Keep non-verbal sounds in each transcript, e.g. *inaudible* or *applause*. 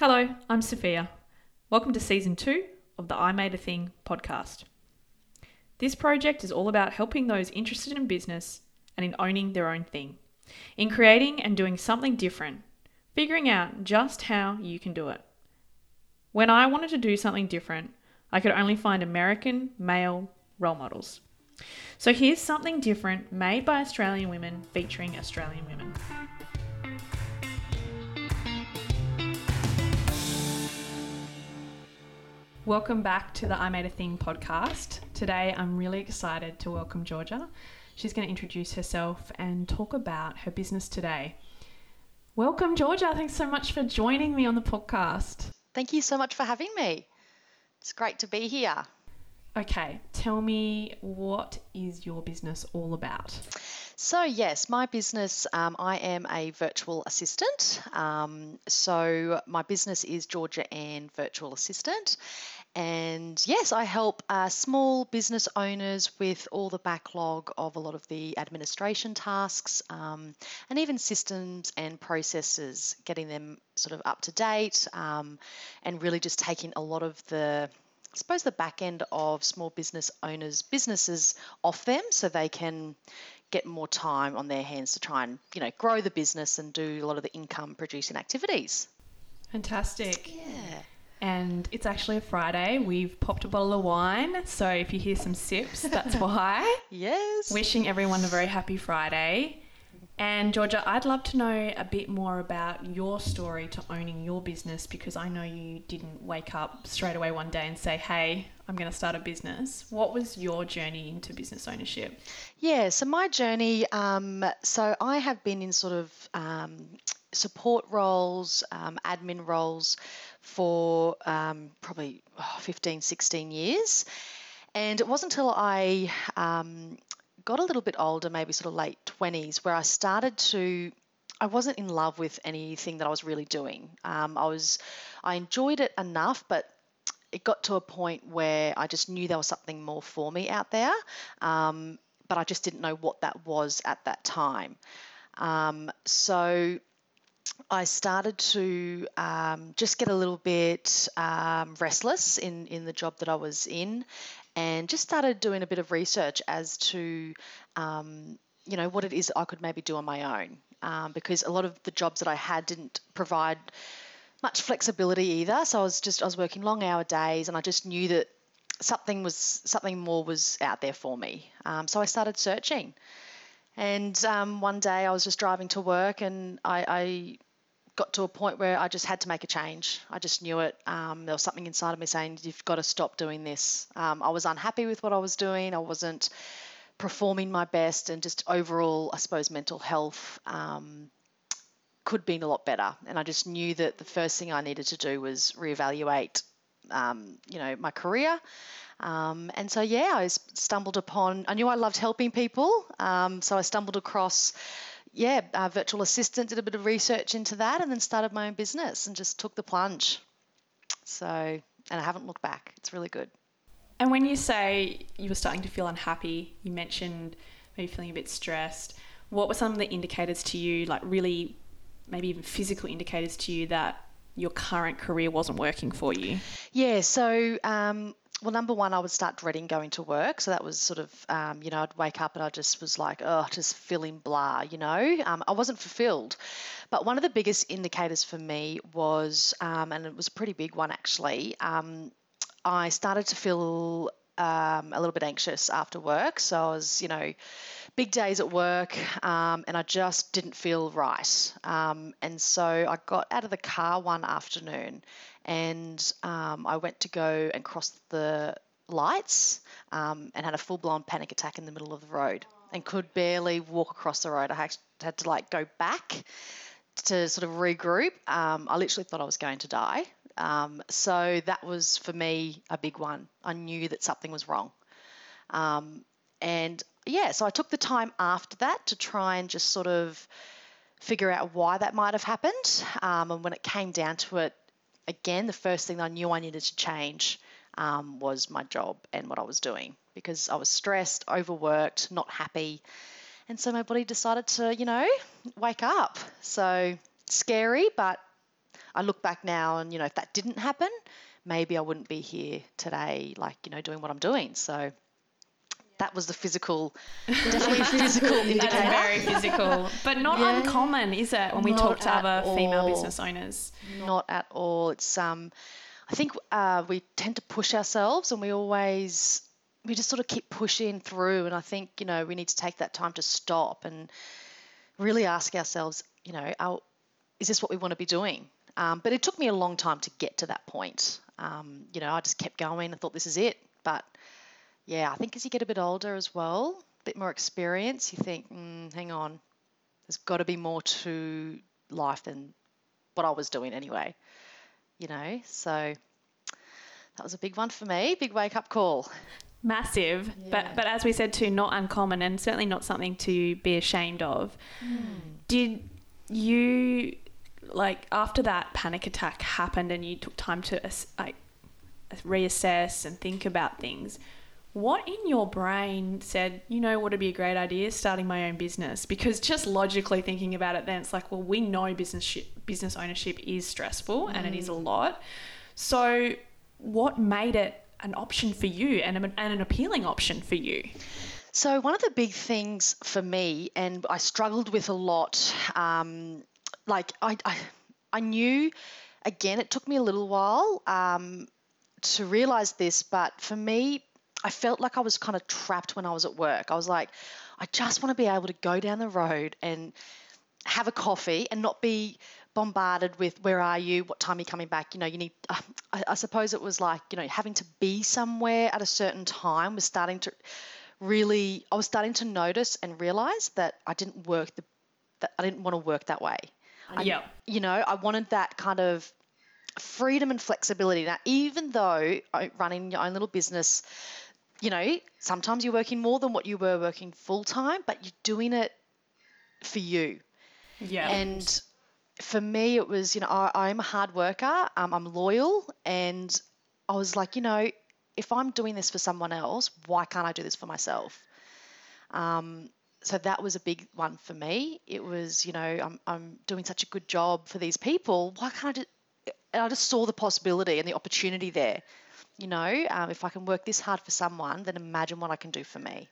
Hello, I'm Sophia. Welcome to season two of the I Made a Thing podcast. This project is all about helping those interested in business and in owning their own thing, in creating and doing something different, figuring out just how you can do it. When I wanted to do something different, I could only find American male role models. So here's something different made by Australian women featuring Australian women. Welcome back to the I Made a Thing podcast. Today I'm really excited to welcome Georgia. She's going to introduce herself and talk about her business today. Welcome, Georgia. Thanks so much for joining me on the podcast. Thank you so much for having me. It's great to be here. Okay, tell me what is your business all about? So, yes, my business, um, I am a virtual assistant. Um, so, my business is Georgia Ann Virtual Assistant. And yes, I help uh, small business owners with all the backlog of a lot of the administration tasks um, and even systems and processes, getting them sort of up to date um, and really just taking a lot of the I suppose the back end of small business owners' businesses off them so they can get more time on their hands to try and you know grow the business and do a lot of the income producing activities. Fantastic. Yeah. And it's actually a Friday. We've popped a bottle of wine. So if you hear some sips, that's *laughs* why. yes. Wishing everyone a very happy Friday. And Georgia, I'd love to know a bit more about your story to owning your business because I know you didn't wake up straight away one day and say, hey, I'm going to start a business. What was your journey into business ownership? Yeah, so my journey, um, so I have been in sort of um, support roles, um, admin roles for um, probably oh, 15, 16 years. And it wasn't until I um, got a little bit older, maybe sort of late 20s, where I started to I wasn't in love with anything that I was really doing. Um, I was, I enjoyed it enough, but it got to a point where I just knew there was something more for me out there, um, but I just didn't know what that was at that time. Um, so I started to um, just get a little bit um, restless in, in the job that I was in and just started doing a bit of research as to, um, you know, what it is I could maybe do on my own. Um, because a lot of the jobs that I had didn't provide much flexibility either. So I was just, I was working long hour days and I just knew that something was, something more was out there for me. Um, so I started searching. And um, one day I was just driving to work and I, I, got to a point where I just had to make a change. I just knew it. Um, there was something inside of me saying, You've got to stop doing this. Um, I was unhappy with what I was doing. I wasn't performing my best, and just overall, I suppose, mental health um, could be a lot better. And I just knew that the first thing I needed to do was reevaluate, um, you know, my career. Um, and so, yeah, I stumbled upon, I knew I loved helping people. Um, so I stumbled across, yeah, uh, virtual assistant, did a bit of research into that, and then started my own business and just took the plunge. So, and I haven't looked back. It's really good. And when you say you were starting to feel unhappy, you mentioned maybe feeling a bit stressed. What were some of the indicators to you, like really maybe even physical indicators to you that your current career wasn't working for you? Yeah, so um, well, number one, I would start dreading going to work. So that was sort of, um, you know, I'd wake up and I just was like, oh, just feeling blah, you know. Um, I wasn't fulfilled. But one of the biggest indicators for me was, um, and it was a pretty big one actually, um, I started to feel um, a little bit anxious after work. So I was, you know, big days at work um, and I just didn't feel right. Um, and so I got out of the car one afternoon and um, I went to go and cross the lights um, and had a full blown panic attack in the middle of the road and could barely walk across the road. I had, to like go back to sort of regroup. Um, I literally thought I was going to die. Um, so that was for me a big one. I knew that something was wrong. Um, and yeah, so I took the time after that to try and just sort of figure out why that might have happened. Um, and when it came down to it, again, the first thing I knew I needed to change um, was my job and what I was doing because I was stressed, overworked, not happy. And so my body decided to, you know, wake up. So scary, but I look back now and, you know, if that didn't happen, maybe I wouldn't be here today, like, you know, doing what I'm doing. So that was the physical, *laughs* definitely physical indicator. very physical, but not yeah. uncommon, is it, when we not talk to other all. female business owners? Not at all. It's, um, I think uh, we tend to push ourselves and we always, we just sort of keep pushing through. And I think, you know, we need to take that time to stop and really ask ourselves, you know, our, is this what we want to be doing? Um, but it took me a long time to get to that point. Um, you know, I just kept going. I thought this is it. But yeah, I think as you get a bit older as well, a bit more experience, you think, mm, hang on, there's got to be more to life than what I was doing anyway. You know, so that was a big one for me, big wake up call. Massive, yeah. but but as we said too, not uncommon and certainly not something to be ashamed of. Mm. Did you like after that panic attack happened and you took time to like reassess and think about things? What in your brain said, you know what would be a great idea, starting my own business? Because just logically thinking about it, then it's like, well, we know business business ownership is stressful mm. and it is a mm. lot. So, what made it an option for you and, and an appealing option for you? So, one of the big things for me, and I struggled with a lot, um, like I, I, I knew, again, it took me a little while um, to realize this, but for me, I felt like I was kind of trapped when I was at work. I was like, I just want to be able to go down the road and have a coffee and not be bombarded with where are you, what time are you coming back? You know, you need. Uh, *sighs* I, I suppose it was like you know having to be somewhere at a certain time was starting to really. I was starting to notice and realize that I didn't work the. That I didn't want to work that way. Yeah. You know, I wanted that kind of freedom and flexibility. Now, even though running your own little business you know, sometimes you're working more than what you were working full time, but you're doing it for you. Yeah. And for me, it was, you know, I, am a hard worker, um, I'm loyal, and I was like, you know, if I'm doing this for someone else, why can't I do this for myself? Um, so that was a big one for me. It was, you know, I'm, I'm doing such a good job for these people. Why can't I? Do, and I just saw the possibility and the opportunity there you know, um, if I can work this hard for someone, then imagine what I can do for me.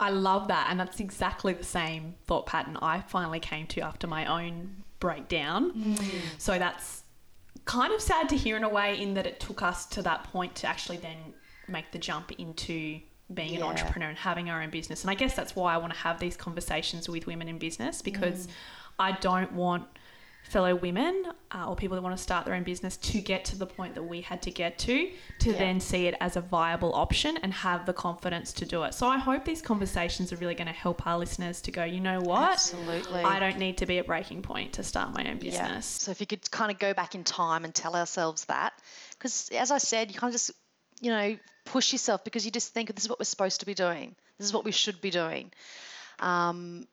I love that. And that's exactly the same thought pattern I finally came to after my own breakdown. Mm. So that's kind of sad to hear in a way, in that it took us to that point to actually then make the jump into being yeah. an entrepreneur and having our own business. And I guess that's why I want to have these conversations with women in business because mm. I don't want fellow women uh, or people that want to start their own business to get to the point that we had to get to to yeah. then see it as a viable option and have the confidence to do it. So I hope these conversations are really going to help our listeners to go, you know what? Absolutely. I don't need to be a breaking point to start my own business. Yeah. So if you could kind of go back in time and tell ourselves that because as I said, you kind of just you know push yourself because you just think this is what we're supposed to be doing. This is what we should be doing. Um,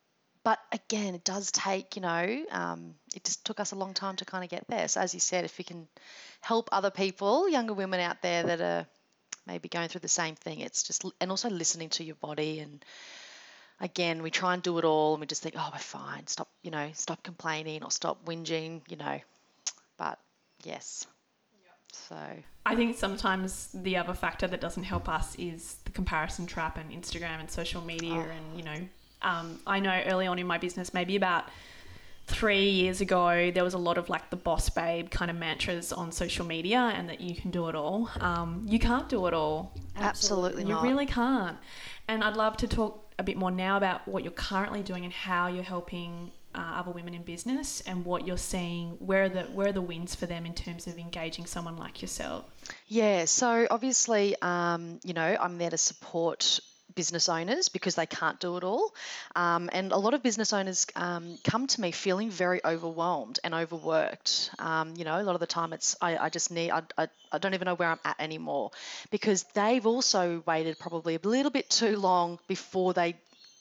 but again, it does take, you know, um, it just took us a long time to kind of get there. So, as you said, if we can help other people, younger women out there that are maybe going through the same thing, it's just, and also listening to your body. And again, we try and do it all and we just think, oh, we're fine. Stop, you know, stop complaining or stop whinging, you know. But yes. So I think sometimes the other factor that doesn't help us is the comparison trap and Instagram and social media oh. and you know um, I know early on in my business, maybe about three years ago, there was a lot of like the boss babe kind of mantras on social media and that you can do it all. Um, you can't do it all. Absolutely, not. you really can't. And I'd love to talk a bit more now about what you're currently doing and how you're helping uh, other women in business and what you're seeing where are the where are the wins for them in terms of engaging someone like yourself yeah so obviously um, you know i'm there to support business owners because they can't do it all. Um, and a lot of business owners um, come to me feeling very overwhelmed and overworked. Um, you know, a lot of the time it's, I, I just need, I, I, I don't even know where I'm at anymore because they've also waited probably a little bit too long before they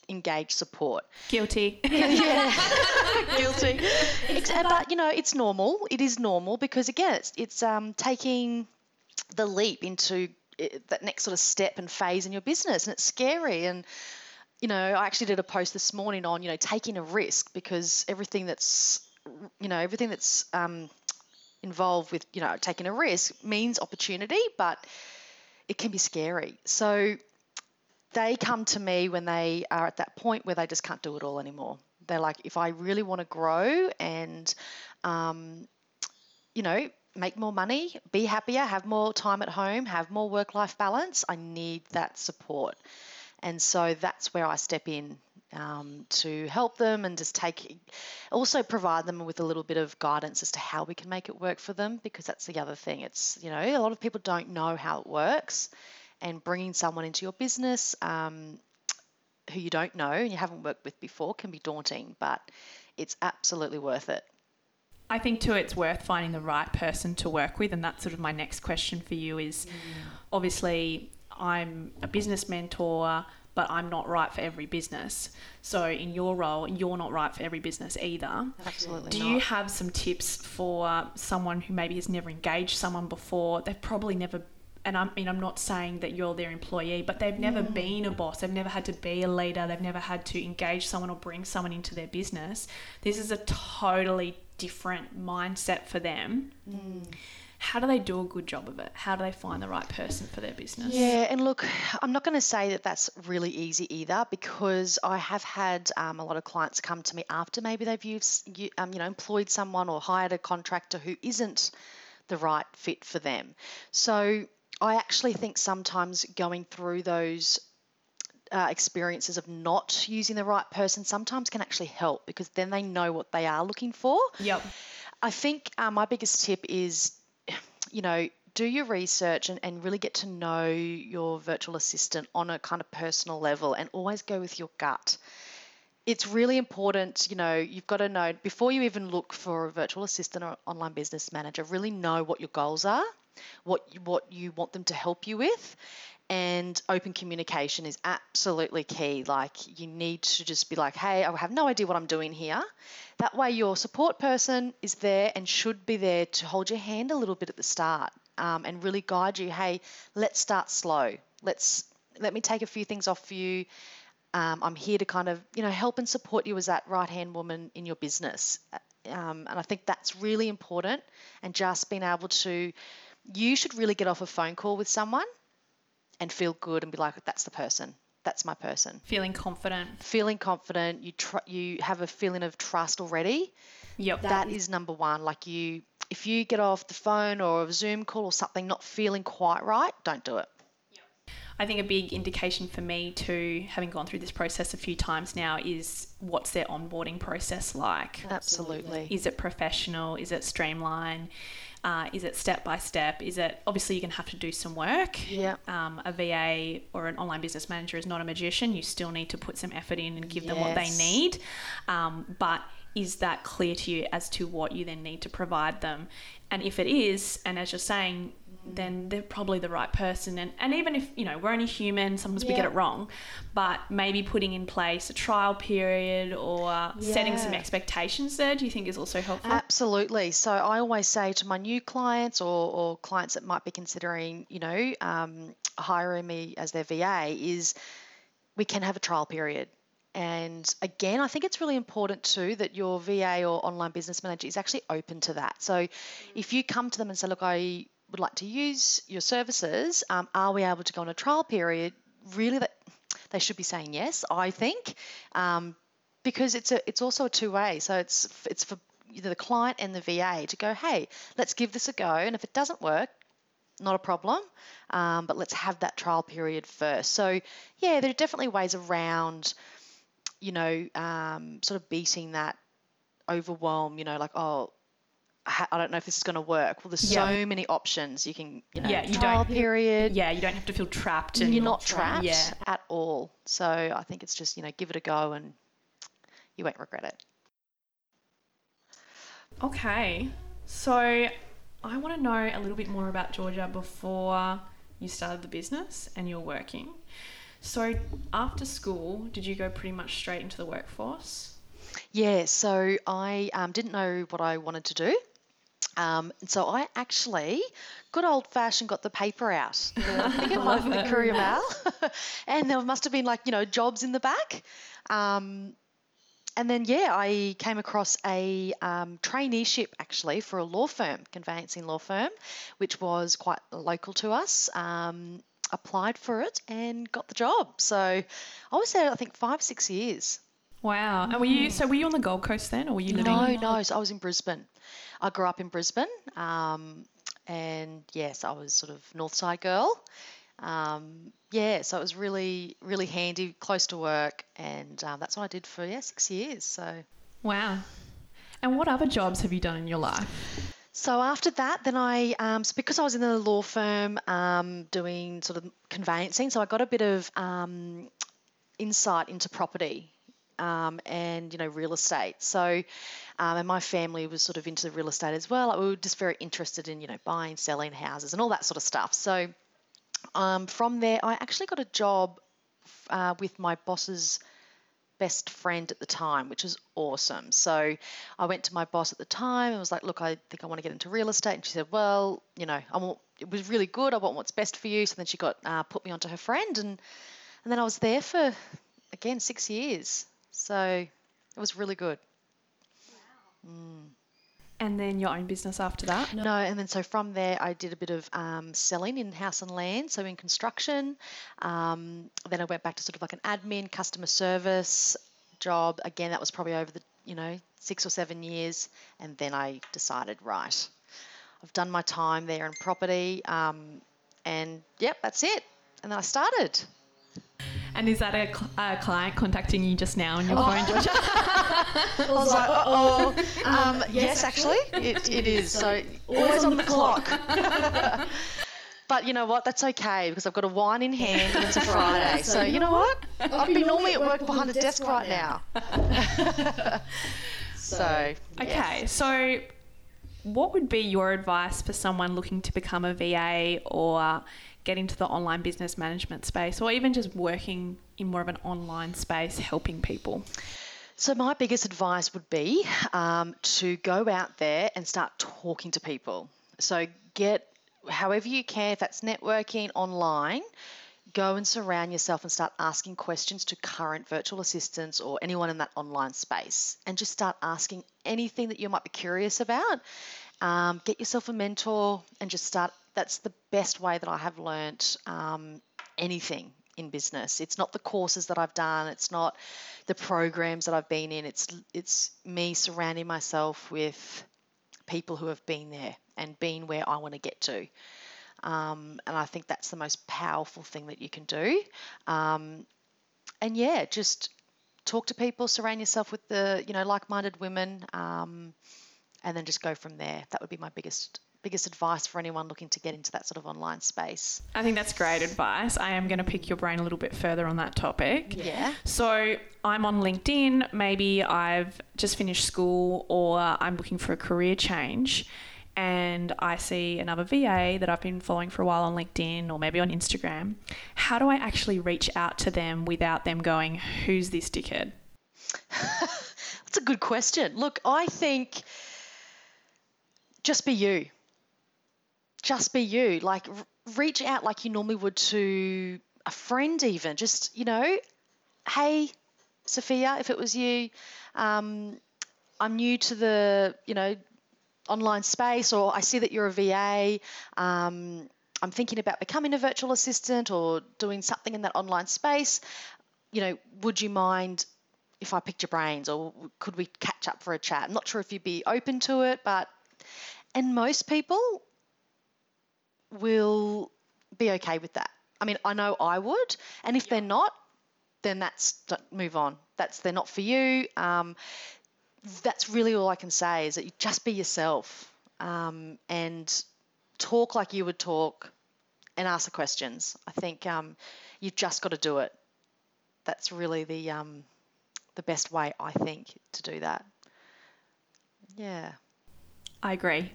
engage support. Guilty. *laughs* yeah, guilty. It's, but you know, it's normal. It is normal because again, it's it's um, taking the leap into that next sort of step and phase in your business and it's scary and you know i actually did a post this morning on you know taking a risk because everything that's you know everything that's um, involved with you know taking a risk means opportunity, but it can be scary. So they come to me when they are at that point where they just can't do it all anymore. They're like, if I really want to grow and, um, you know, make more money, be happier, have more time at home, have more work life balance, I need that support. And so that's where I step in um, to help them and just take, also provide them with a little bit of guidance as to how we can make it work for them because that's the other thing. It's, you know, a lot of people don't know how it works and bringing someone into your business um, who you don't know and you haven't worked with before can be daunting, but it's absolutely worth it. I think too, it's worth finding the right person to work with, and that's sort of my next question for you. Is mm. obviously I'm a business mentor, but I'm not right for every business. So in your role, you're not right for every business either. Absolutely. Do not. you have some tips for someone who maybe has never engaged someone before? They've probably never and I mean, I'm not saying that you're their employee, but they've never mm. been a boss. They've never had to be a leader. They've never had to engage someone or bring someone into their business. This is a totally different mindset for them. Mm. How do they do a good job of it? How do they find the right person for their business? Yeah, and look, I'm not going to say that that's really easy either because I have had um, a lot of clients come to me after maybe they've used, um, you know, employed someone or hired a contractor who isn't the right fit for them. So I actually think sometimes going through those uh, experiences of not using the right person sometimes can actually help because then they know what they are looking for. Yep. I think uh, my biggest tip is, you know, do your research and, and really get to know your virtual assistant on a kind of personal level and always go with your gut. It's really important, you know, you've got to know before you even look for a virtual assistant or online business manager, really know what your goals are what you, what you want them to help you with and open communication is absolutely key. Like you need to just be like hey i have no idea what i'm doing here. That way your support person is there and should be there to hold your hand a little bit at the start um, and really guide you hey let's start slow. Let's let me take a few things off for you um, i'm here to kind of you know help and support you as that right hand woman in your business um, and i think that's really important and just being able to you should really get off a phone call with someone and feel good and be like, that's the person. That's my person. Feeling confident. Feeling confident. You tr- you have a feeling of trust already. Yep. that is number one. Like you, if you get off the phone or a Zoom call or something not feeling quite right, don't do it. I think a big indication for me too, having gone through this process a few times now, is what's their onboarding process like? Absolutely. Is it professional? Is it streamlined? Uh, is it step by step? Is it obviously you're going to have to do some work? Yeah. Um, a VA or an online business manager is not a magician. You still need to put some effort in and give yes. them what they need. Um, but is that clear to you as to what you then need to provide them? And if it is, and as you're saying, then they're probably the right person. And, and even if, you know, we're only human, sometimes yeah. we get it wrong, but maybe putting in place a trial period or yeah. setting some expectations there, do you think is also helpful? Absolutely. So I always say to my new clients or, or clients that might be considering, you know, um, hiring me as their VA is we can have a trial period. And again, I think it's really important too that your VA or online business manager is actually open to that. So mm. if you come to them and say, look, I would like to use your services, um, are we able to go on a trial period? Really, that they should be saying yes, I think, um, because it's a it's also a two way. So it's it's for either the client and the VA to go, hey, let's give this a go, and if it doesn't work, not a problem, um, but let's have that trial period first. So yeah, there are definitely ways around, you know, um, sort of beating that overwhelm. You know, like oh I don't know if this is going to work. Well, there's yeah. so many options. You can, you know, yeah, you trial don't, period. Yeah, you don't have to feel trapped. And you're not trapped yeah. at all. So I think it's just, you know, give it a go and you won't regret it. Okay. So I want to know a little bit more about Georgia before you started the business and you're working. So after school, did you go pretty much straight into the workforce? Yeah, so I um, didn't know what I wanted to do. Um, so I actually, good old fashioned, got the paper out. *laughs* I think it might have been the *laughs* Courier Mail, *laughs* and there must have been like you know jobs in the back. Um, and then, yeah, I came across a um, traineeship actually for a law firm, conveyancing law firm, which was quite local to us. Um, applied for it and got the job. So I was there, I think, five, six years. Wow. And were you so were you on the Gold Coast then, or were you living? No, no. So I was in Brisbane. I grew up in Brisbane, um, and yes, I was sort of North Side girl. Um, yeah, so it was really, really handy, close to work, and um, that's what I did for yeah six years. So Wow. And what other jobs have you done in your life? So after that, then I, um, so because I was in the law firm um, doing sort of conveyancing, so I got a bit of um, insight into property um, and you know real estate. So, um, and my family was sort of into real estate as well. Like, we were just very interested in you know buying, selling houses, and all that sort of stuff. So, um, from there, I actually got a job uh, with my boss's best friend at the time, which was awesome. So I went to my boss at the time and was like, "Look, I think I want to get into real estate." And she said, "Well, you know, I want it was really good. I want what's best for you." So then she got uh, put me onto her friend, and and then I was there for again six years. So it was really good. And then your own business after that? No, and then so from there, I did a bit of um, selling in house and land, so in construction. Um, then I went back to sort of like an admin, customer service job. Again, that was probably over the you know six or seven years, and then I decided, right, I've done my time there in property, um, and yep, that's it. And then I started. And is that a, cl- a client contacting you just now on your phone, Georgia? I was like, oh, um, yes, actually, it, it is. So always on the clock. *laughs* but you know what? That's okay because I've got a wine in hand and it's a *laughs* Friday. So you know what? I'd be normally at work behind a desk right now. *laughs* so Okay, so what would be your advice for someone looking to become a VA or get into the online business management space or even just working in more of an online space helping people? So, my biggest advice would be um, to go out there and start talking to people. So, get however you can, if that's networking online, go and surround yourself and start asking questions to current virtual assistants or anyone in that online space and just start asking anything that you might be curious about. Um, get yourself a mentor and just start. That's the best way that I have learnt um, anything in business. It's not the courses that I've done. It's not the programs that I've been in. It's it's me surrounding myself with people who have been there and been where I want to get to. Um, and I think that's the most powerful thing that you can do. Um, and yeah, just talk to people, surround yourself with the you know like-minded women, um, and then just go from there. That would be my biggest biggest advice for anyone looking to get into that sort of online space. I think that's great advice. I am going to pick your brain a little bit further on that topic. Yeah. So I'm on LinkedIn. Maybe I've just finished school or I'm looking for a career change. And I see another VA that I've been following for a while on LinkedIn or maybe on Instagram. How do I actually reach out to them without them going, Who's this dickhead? *laughs* That's a good question. Look, I think just be you. Just be you. Like, reach out like you normally would to a friend, even. Just, you know, hey, Sophia, if it was you, um, I'm new to the, you know, online space, or I see that you're a VA. Um, I'm thinking about becoming a virtual assistant or doing something in that online space. You know, would you mind if I picked your brains, or could we catch up for a chat? I'm not sure if you'd be open to it, but and most people will be okay with that. I mean, I know I would, and if they're not, then that's move on. That's they're not for you. Um, that's really all I can say is that you just be yourself um, and talk like you would talk and ask the questions. I think um, you've just got to do it. That's really the um, the best way I think to do that. Yeah. I agree,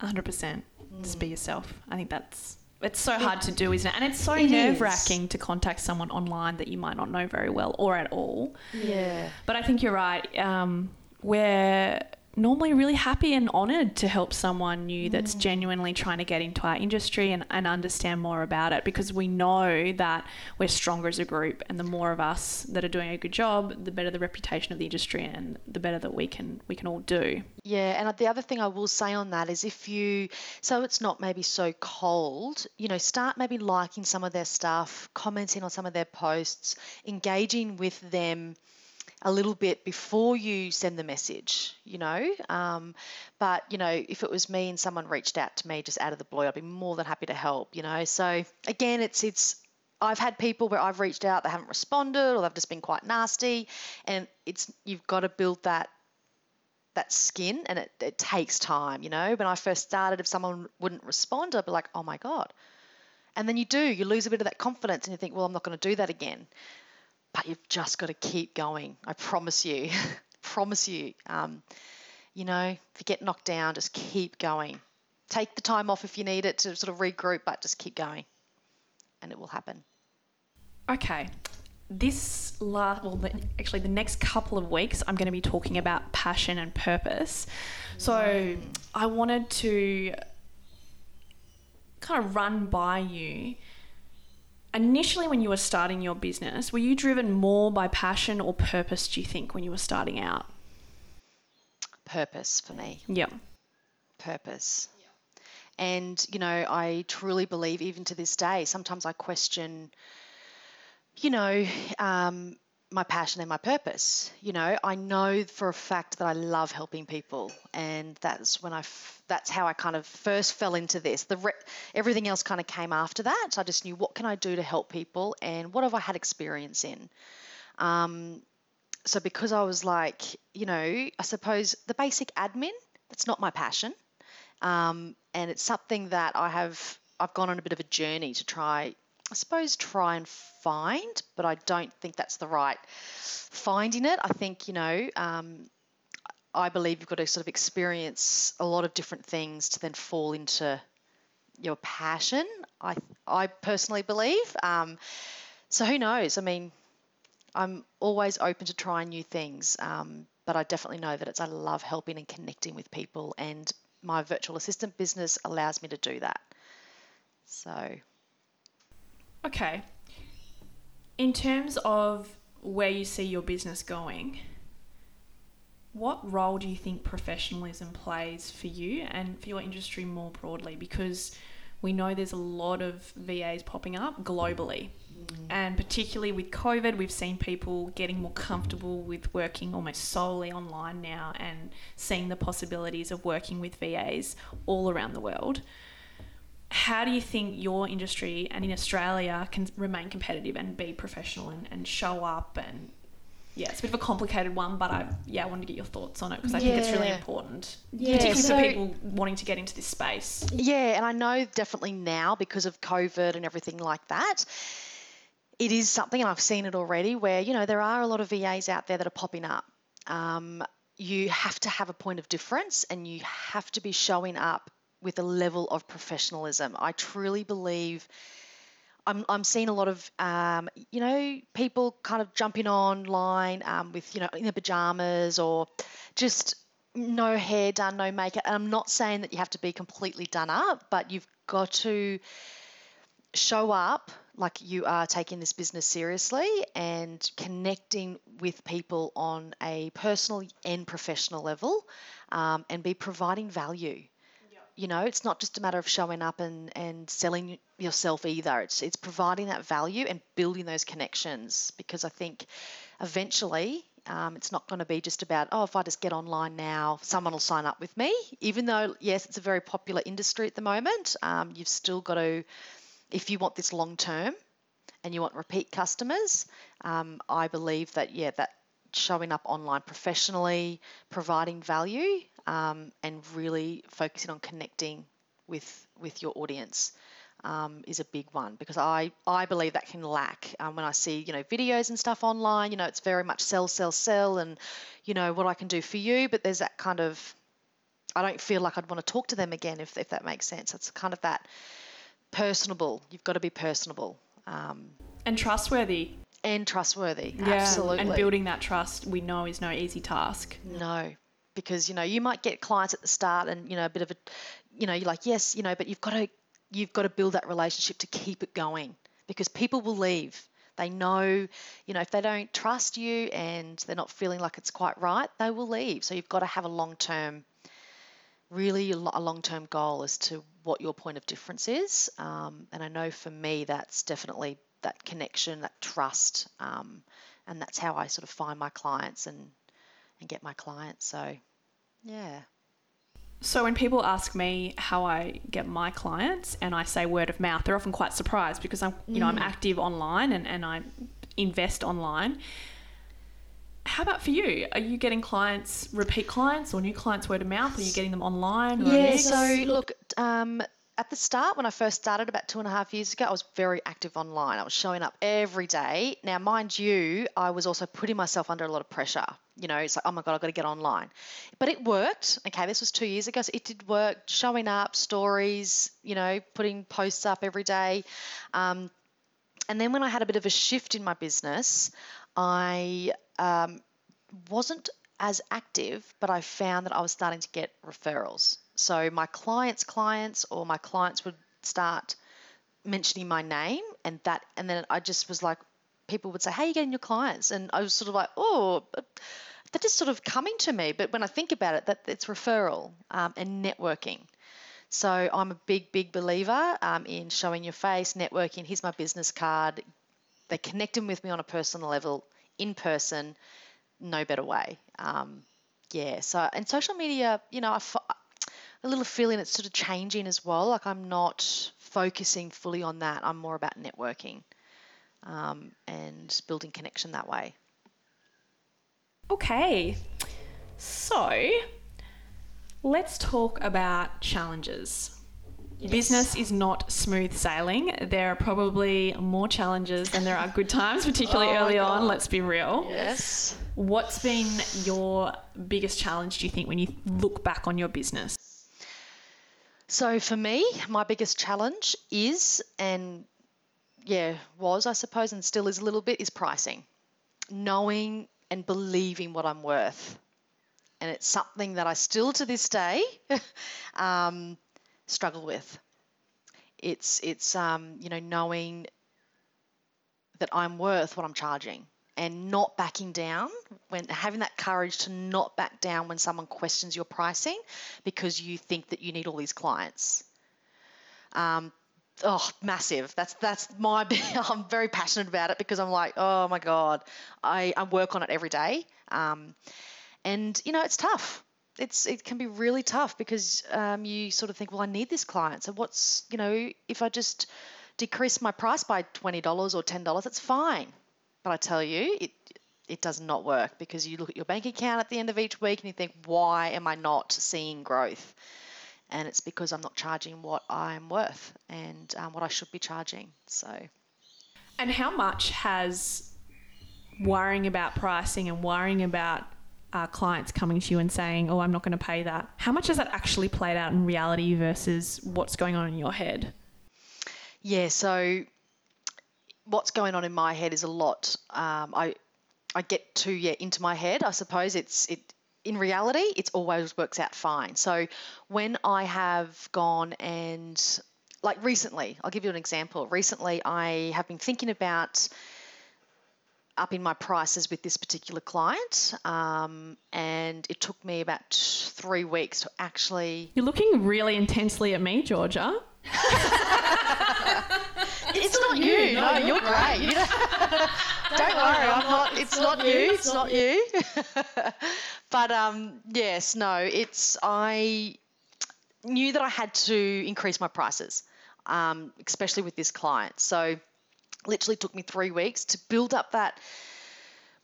100%. Just be yourself. I think that's. It's so hard to do, isn't it? And it's so It nerve wracking to contact someone online that you might not know very well or at all. Yeah. But I think you're right. Um, we're normally really happy and honoured to help someone new Mm. that's genuinely trying to get into our industry and, and understand more about it because we know that we're stronger as a group and the more of us that are doing a good job, the better the reputation of the industry and the better that we can we can all do. Yeah, and the other thing I will say on that is if you, so it's not maybe so cold, you know, start maybe liking some of their stuff, commenting on some of their posts, engaging with them a little bit before you send the message, you know. Um, but, you know, if it was me and someone reached out to me just out of the blue, I'd be more than happy to help, you know. So again, it's, it's, I've had people where I've reached out, they haven't responded, or they've just been quite nasty, and it's you've got to build that that skin and it, it takes time you know when i first started if someone wouldn't respond i'd be like oh my god and then you do you lose a bit of that confidence and you think well i'm not going to do that again but you've just got to keep going i promise you *laughs* promise you um, you know if you get knocked down just keep going take the time off if you need it to sort of regroup but just keep going and it will happen Okay. This last, well, the, actually, the next couple of weeks, I'm going to be talking about passion and purpose. So, I wanted to kind of run by you. Initially, when you were starting your business, were you driven more by passion or purpose, do you think, when you were starting out? purpose for me Yeah. purpose. And, you know, I truly believe, even to this day, sometimes I question, you know, um, my passion and my purpose. You know, I know for a fact that I love helping people, and that's when I, f- that's how I kind of first fell into this. The re- everything else kind of came after that. I just knew what can I do to help people, and what have I had experience in. Um, so because I was like, you know, I suppose the basic admin, that's not my passion. Um, and it's something that I have, I've gone on a bit of a journey to try, I suppose, try and find, but I don't think that's the right finding it. I think, you know, um, I believe you've got to sort of experience a lot of different things to then fall into your passion. I, I personally believe. Um, so who knows? I mean, I'm always open to trying new things, um, but I definitely know that it's I love helping and connecting with people, and my virtual assistant business allows me to do that. So Okay. In terms of where you see your business going, what role do you think professionalism plays for you and for your industry more broadly? Because we know there's a lot of VAs popping up globally. And particularly with COVID, we've seen people getting more comfortable with working almost solely online now and seeing the possibilities of working with VAs all around the world how do you think your industry and in Australia can remain competitive and be professional and, and show up and yeah, it's a bit of a complicated one, but I yeah, I wanted to get your thoughts on it because I think it's really important, Yeah, particularly so- for people wanting to get into this space. Yeah, and I know definitely now because of COVID and everything like that, it is something, and I've seen it already, where you know there are a lot of VAs out there that are popping up. Um, you have to have a point of difference, and you have to be showing up with a level of professionalism. I truly believe. I'm, I'm seeing a lot of, um, you know, people kind of jumping online um, with, you know, in their pajamas or just no hair done, no makeup. And I'm not saying that you have to be completely done up, but you've got to show up like you are taking this business seriously and connecting with people on a personal and professional level um, and be providing value. You know, it's not just a matter of showing up and, and selling yourself either. It's it's providing that value and building those connections because I think eventually um, it's not going to be just about, oh, if I just get online now, someone will sign up with me. Even though, yes, it's a very popular industry at the moment, um, you've still got to, if you want this long term and you want repeat customers, um, I believe that, yeah, that showing up online professionally, providing value, um, and really focusing on connecting with with your audience um, is a big one because I, I believe that can lack um, when I see you know videos and stuff online. You know, it's very much sell, sell, sell, and you know what I can do for you. But there's that kind of I don't feel like I'd want to talk to them again if if that makes sense. It's kind of that personable. You've got to be personable um, And trustworthy. and trustworthy. Yeah. Absolutely. And building that trust we know is no easy task. No, because you know you might get clients at the start and you know a bit of a you know you're like yes you know but you've got to you've got to build that relationship to keep it going because people will leave. They know you know if they don't trust you and they're not feeling like it's quite right they will leave. So you've got to have a long term really a long term goal as to what your point of difference is. Um, and i know for me that's definitely that connection that trust um, and that's how i sort of find my clients and and get my clients so yeah so when people ask me how I get my clients and I say word of mouth, they're often quite surprised because I'm you know, I'm mm. active online and, and I invest online. How about for you? Are you getting clients, repeat clients or new clients word of mouth? Are you getting them online? yeah, so look, um, at the start, when I first started about two and a half years ago, I was very active online. I was showing up every day. Now, mind you, I was also putting myself under a lot of pressure. You know, it's like, oh my God, I've got to get online. But it worked. Okay, this was two years ago. So it did work, showing up, stories, you know, putting posts up every day. Um, and then when I had a bit of a shift in my business, I um, wasn't as active, but I found that I was starting to get referrals. So my clients' clients or my clients would start mentioning my name and that and then I just was like people would say, How are you getting your clients? And I was sort of like, Oh, they're just sort of coming to me. But when I think about it, that it's referral um, and networking. So I'm a big, big believer um, in showing your face, networking. Here's my business card. They're connecting with me on a personal level, in person, no better way. Um, yeah. So and social media, you know, I, a little feeling it's sort of changing as well. Like I'm not focusing fully on that. I'm more about networking um, and building connection that way. Okay, so let's talk about challenges. Yes. Business is not smooth sailing. There are probably more challenges than there are good *laughs* times, particularly oh early on. Let's be real. Yes. What's been your biggest challenge, do you think, when you look back on your business? So for me, my biggest challenge is, and yeah, was, I suppose, and still is a little bit, is pricing. Knowing and believing what I'm worth. And it's something that I still to this day *laughs* um, struggle with. It's, it's um, you know, knowing that I'm worth what I'm charging and not backing down when having that courage to not back down when someone questions your pricing because you think that you need all these clients. Um, oh, massive. That's that's my. *laughs* I'm very passionate about it because I'm like, oh my god, I, I work on it every day, um, and you know it's tough. It's it can be really tough because um, you sort of think, well, I need this client. So what's you know if I just decrease my price by twenty dollars or ten dollars, that's fine. But I tell you, it it does not work because you look at your bank account at the end of each week and you think, why am I not seeing growth? And it's because I'm not charging what I'm worth and um, what I should be charging. So. And how much has worrying about pricing and worrying about uh, clients coming to you and saying, "Oh, I'm not going to pay that." How much has that actually played out in reality versus what's going on in your head? Yeah, so what's going on in my head is a lot. Um, I I get too yeah into my head. I suppose it's it. In reality, it always works out fine. So when I have gone and like recently, I'll give you an example. Recently, I have been thinking about upping my prices with this particular client, um, and it took me about three weeks to actually. You're looking really intensely at me, Georgia. *laughs* *laughs* it's, not, not you. you. No, no, you're great. You *laughs* *laughs* don't worry, I'm not. It's not you. It's not you. *laughs* but um, yes, no. It's I knew that I had to increase my prices, um, especially with this client. So, literally took me three weeks to build up that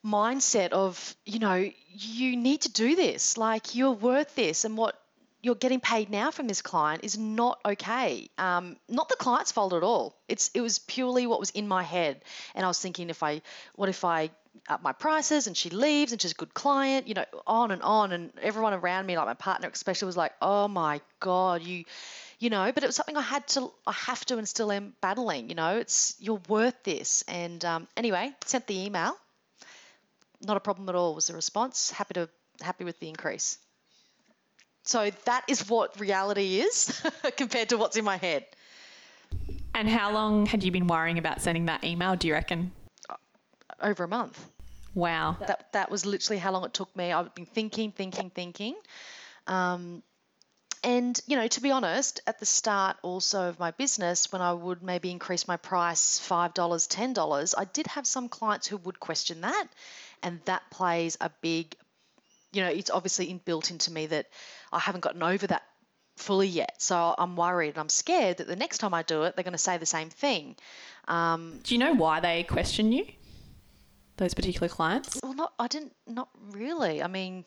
mindset of you know you need to do this like you're worth this and what you're getting paid now from this client is not okay. Um, not the client's fault at all. It's it was purely what was in my head, and I was thinking if I what if I up my prices and she leaves and she's a good client, you know, on and on, and everyone around me, like my partner especially, was like, oh my god, you. You know, but it was something I had to, I have to, and still am battling. You know, it's you're worth this. And um, anyway, sent the email. Not a problem at all was the response. Happy to, happy with the increase. So that is what reality is *laughs* compared to what's in my head. And how long had you been worrying about sending that email, do you reckon? Over a month. Wow. That that was literally how long it took me. I've been thinking, thinking, thinking. Um, and you know, to be honest, at the start also of my business, when I would maybe increase my price five dollars, ten dollars, I did have some clients who would question that, and that plays a big, you know, it's obviously inbuilt into me that I haven't gotten over that fully yet. So I'm worried. And I'm scared that the next time I do it, they're going to say the same thing. Um, Do you know why they question you? Those particular clients? well, not I didn't not really. I mean,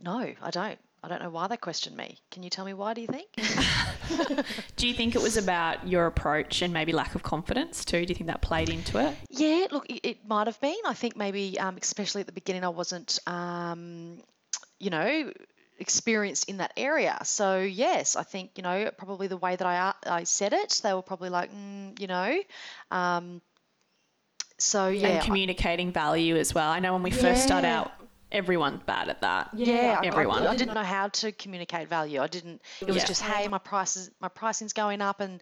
no, I don't. I don't know why they question me. Can you tell me why? Do you think? *laughs* *laughs* Do you think it was about your approach and maybe lack of confidence too? Do you think that played into it? Yeah, look, it, it might have been. I think maybe, um, especially at the beginning, I wasn't, um, you know, experienced in that area. So yes, I think you know probably the way that I I said it, they were probably like, mm, you know, um, so yeah, and communicating value as well. I know when we first start out, everyone's bad at that. yeah, everyone. I, I didn't know how to communicate value. I didn't. It was Yeah. just, hey, my prices, my pricing's going up, and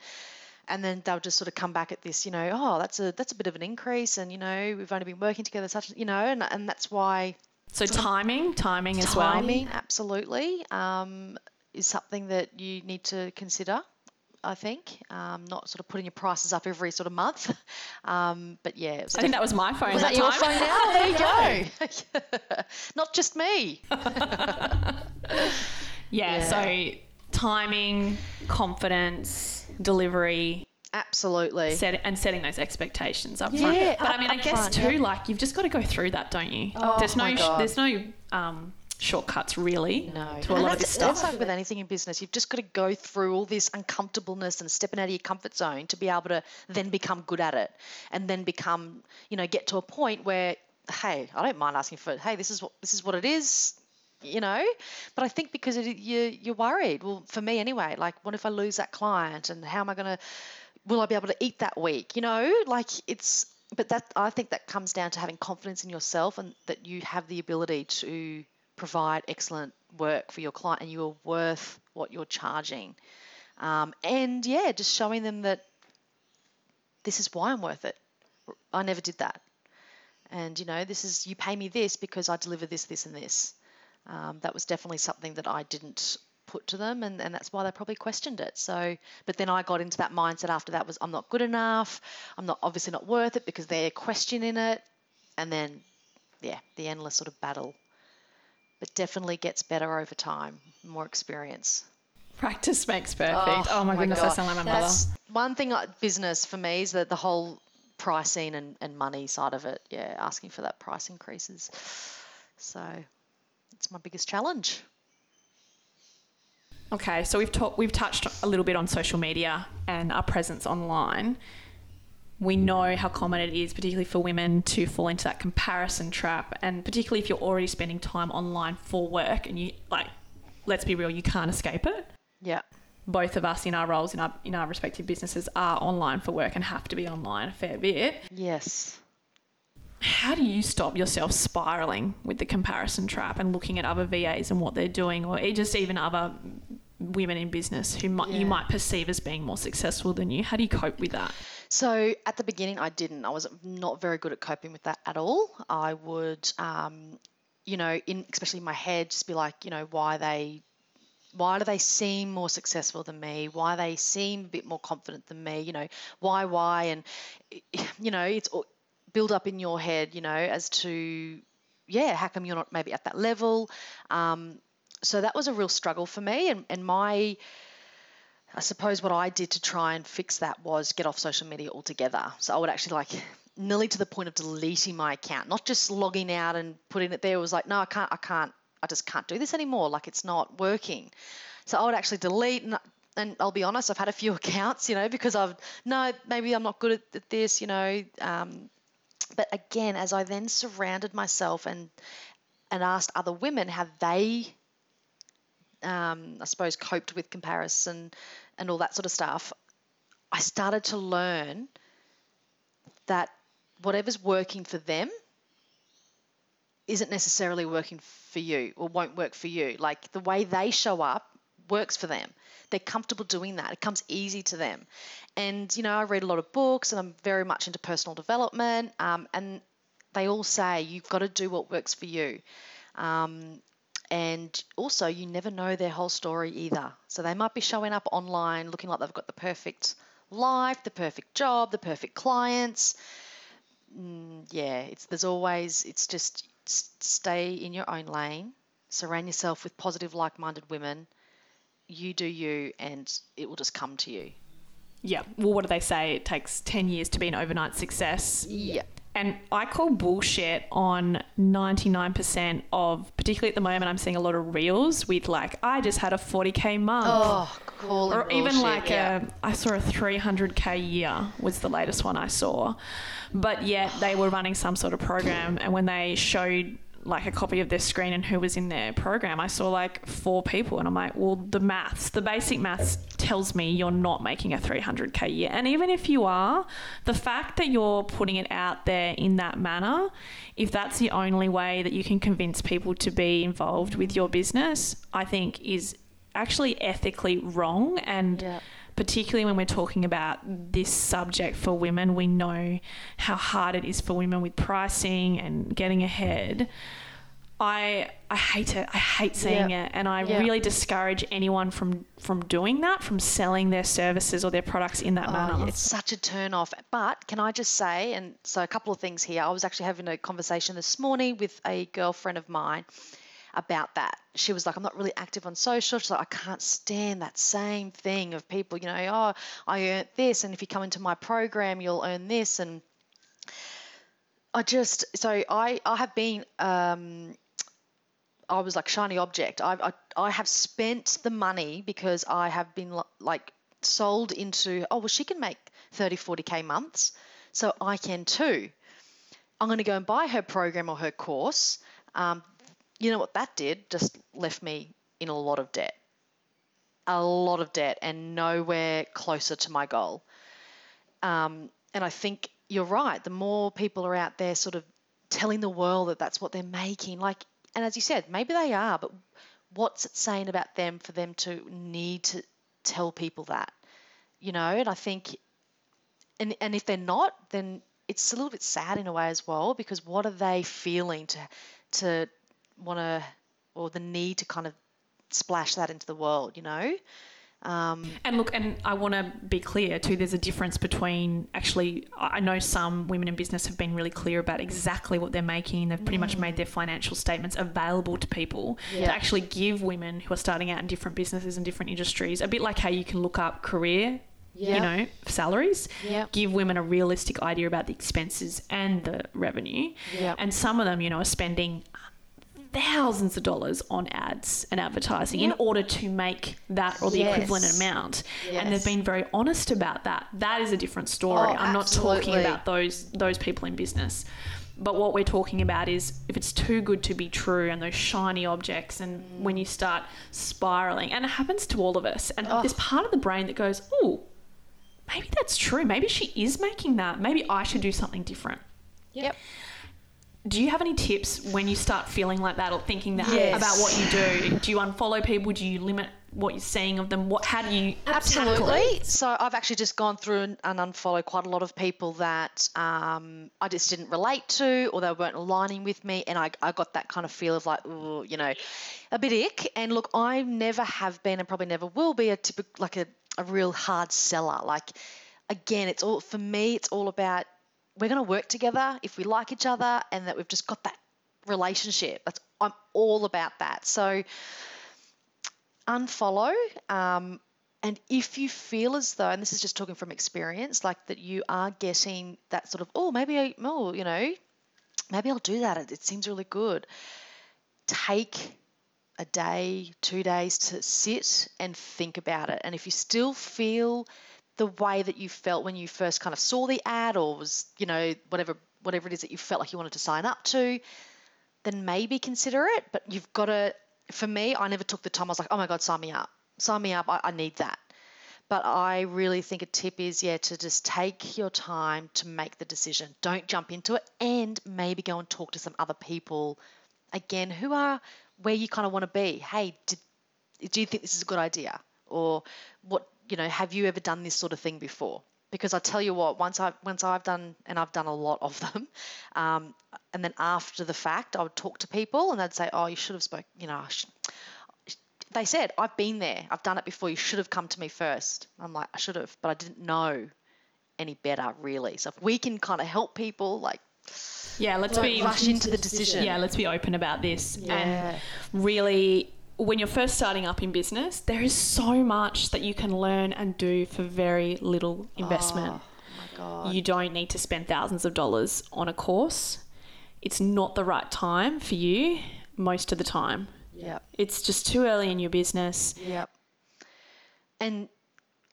and then they'll just sort of come back at this, you know, oh, that's a that's a bit of an increase, and you know, we've only been working together such, you know, and and that's why So timing, timing as well. timing absolutely um, is something that you need to consider. I think um, not sort of putting your prices up every sort of month, *laughs* um, but yeah, it was I think that was my phone Was that that your phone now? There you go. *laughs* *laughs* Not just me. Yeah, Yeah. so timing, confidence, delivery, Absolutely. set, and setting those expectations up front. Yeah, but I mean, I guess front, too, yeah. like you've just got to go through that, don't you? Oh there's no, my sh- God. there's no um, shortcuts really No. to a And lot of this stuff. That's like with anything in business. You've just got to go through all this uncomfortableness and stepping out of your comfort zone to be able to then become good at it, and then become, you know, get to a point where, hey, I don't mind asking for, it. hey, this is what this is what it is. You know, but I think because it, you you're worried. Well, for me anyway, like, what if I lose that client, and how am I going to? Will I be able to eat that week? You know, like it's. But that I think that comes down to having confidence in yourself and that you have the ability to provide excellent work for your client and you're worth what you're charging. Um, and yeah, just showing them that this is why I'm worth it. I never did that. And you know, this is you pay me this because I deliver this, this, and this. Um, that was definitely something that I didn't put to them, and, and that's why they probably questioned it. So, but then I got into that mindset after that was I'm not good enough. I'm not obviously not worth it because they're questioning it, and then yeah, the endless sort of battle. But definitely gets better over time, more experience. Practice makes perfect. Oh, oh my, goodness, I sound like my mother. One thing like business for me is that the whole pricing and, and money side of it. Yeah, asking for that price increases. So it's my biggest challenge. Okay, so we've talked, we've touched a little bit on social media and our presence online. We know how common it is, particularly for women, to fall into that comparison trap, and particularly if you're already spending time online for work, and you like, let's be real, you can't escape it. Yeah. Both of us in our roles in our in our respective businesses are online for work and have to be online a fair bit. Yes. How do you stop yourself spiraling with the comparison trap and looking at other VAs and what they're doing, or just even other women in business who might, you might perceive as being more successful than you? How do you cope with that? So at the beginning, I didn't. I was not very good at coping with that at all. I would, um, you know, in especially in my head, just be like, you know, why they, why do they seem more successful than me? Why they seem a bit more confident than me? You know, why, why, and *sighs* you know, it's all build up in your head, you know, as to, yeah, how come you're not maybe at that level? Um, so that was a real struggle for me, and and my I suppose what I did to try and fix that was get off social media altogether. So I would actually like nearly to the point of deleting my account, not just logging out and putting it there. It was like, no, I can't, I can't, I just can't do this anymore. Like it's not working. So I would actually delete and and I'll be honest, I've had a few *laughs* accounts, you know, because I've no, maybe I'm not good at, this, you know. Um, but again, as I then surrounded myself and and asked other women how they um, I suppose, coped with comparison and all that sort of stuff, I started to learn that whatever's working for them isn't necessarily working for you or won't work for you. Like the way they show up works for them. They're comfortable doing that. It comes easy to them. And, you know, I read a lot of books and I'm very much into personal development. Um, and they all say you've got to do what works for you. Um, and also, you never know their whole story either. So they might be showing up online looking like they've got the perfect life, the perfect job, the perfect clients. Mm, yeah, it's there's always it's just stay in your own lane, surround yourself with positive, like-minded women. You do you, and it will just come to you. Yeah. Well, what do they say? It takes ten years to be an overnight success. Yeah. And I call bullshit on 99% of, particularly at the moment, I'm seeing a lot of reels with like, I just had a 40k month. Oh, cool. Or even bullshit, like yeah. a, I saw a 300k year was the latest one I saw. But yet they were running some sort of program. And when they showed like a copy of their screen and who was in their program, I saw like four people, and I'm like, well, the maths, the basic maths tells me you're not making a 300k year. And even if you are, the fact that you're putting it out there in that manner, if that's the only way that you can convince people to be involved with your business, I think is actually ethically wrong and. Yeah particularly when we're talking about this subject for women, we know how hard it is for women with pricing and getting ahead. I I hate it. I hate seeing Yeah. it, and I Yeah. really discourage anyone from from doing that, from selling their services or their products in that Oh, manner. it's such a turn off. But can I just say, and so a couple of things here. I was actually having a conversation this morning with a girlfriend of mine about that. She was like, I'm not really active on social. She's like, I can't stand that same thing of people, you know, oh, I earned this, and if you come into my program, you'll earn this. And I just, so I, I have been, um, I was like shiny object. I, I, I have spent the money because I have been like sold into, oh, well, she can make 30, 40K months, so I can too. I'm going to go and buy her program or her course. Um, you know what that did? Just left me in a lot of debt. A lot of debt and nowhere closer to my goal. Um, and I think you're right. The more people are out there sort of telling the world that that's what they're making, like, and as you said, maybe they are, but what's it saying about them for them to need to tell people that? You know, and I think, and, and if they're not, then it's a little bit sad in a way as well because what are they feeling to to want to or the need to kind of splash that into the world you know um, And look, and I want to be clear too. There's a difference between actually. I know some women in business have been really clear about exactly what they're making. They've pretty much made their financial statements available to people Yeah. to actually give women who are starting out in different businesses and different industries a bit like how you can look up career. You know, salaries. Yeah. Give women a realistic idea about the expenses and the revenue. Yeah. And some of them, you know, are spending thousands of dollars on ads and advertising in order to make that or the equivalent Yes. amount. And they've been very honest about that. That is a different story. Oh, i'm not talking about those those people in business. But what we're talking about is if it's too good to be true and those shiny objects and Mm. when you start spiraling and it happens to all of us and Oh. there's part of the brain that goes oh maybe that's true. Maybe she is making that. Maybe i should do something different. Yep do you have any tips when you start feeling like that or thinking that Yes. about what you do? Do you unfollow people? Do you limit what you're seeing of them? What? How do you Absolutely. So I've actually just gone through and, and unfollowed quite a lot of people that um, I just didn't relate to or they weren't aligning with me. And I, I got that kind of feel of like, ooh, you know, a bit ick. And look, I never have been and probably never will be a typical, like a, a real hard seller. Like, again, it's all, for me, it's all about we're going to work together if we like each other and that we've just got that relationship. That's, I'm all about that. So, unfollow. Um, and if you feel as though, and this is just talking from experience, like that you are getting that sort of, oh, maybe I, oh, you know, maybe I'll do that. It, it seems really good. Take a day, two days to sit and think about it. And if you still feel the way that you felt when you first kind of saw the ad or was, you know, whatever whatever it is that you felt like you wanted to sign up to, then maybe consider it. But you've got to, for me, I never took the time. I was like, oh my God, sign me up. Sign me up. I, I need that. But I really think a tip is, yeah, to just take your time to make the decision. Don't jump into it and maybe go and talk to some other people, again, who are where you kind of want to be. Hey, did, do you think this is a good idea? Or what, you know, have you ever done this sort of thing before? Because I tell you what, once I've once I've done, and I've done a lot of them, *laughs* um, and then after the fact, I would talk to people, and they'd say, "Oh, you should have spoke," you know, they said, I've been there, I've done it before, you should have come to me first. I'm like, I should have, but I didn't know any better, really. So if we can kind of help people, like, yeah, let's be rush into the decision. Yeah, let's be open about this. Yeah. And really, when you're first starting up in business, there is so much that you can learn and do for very little investment. Oh, my God. You don't need to spend thousands of dollars on a course. It's not the right time for you most of the time. Yep. It's just too early in your business. Yep. And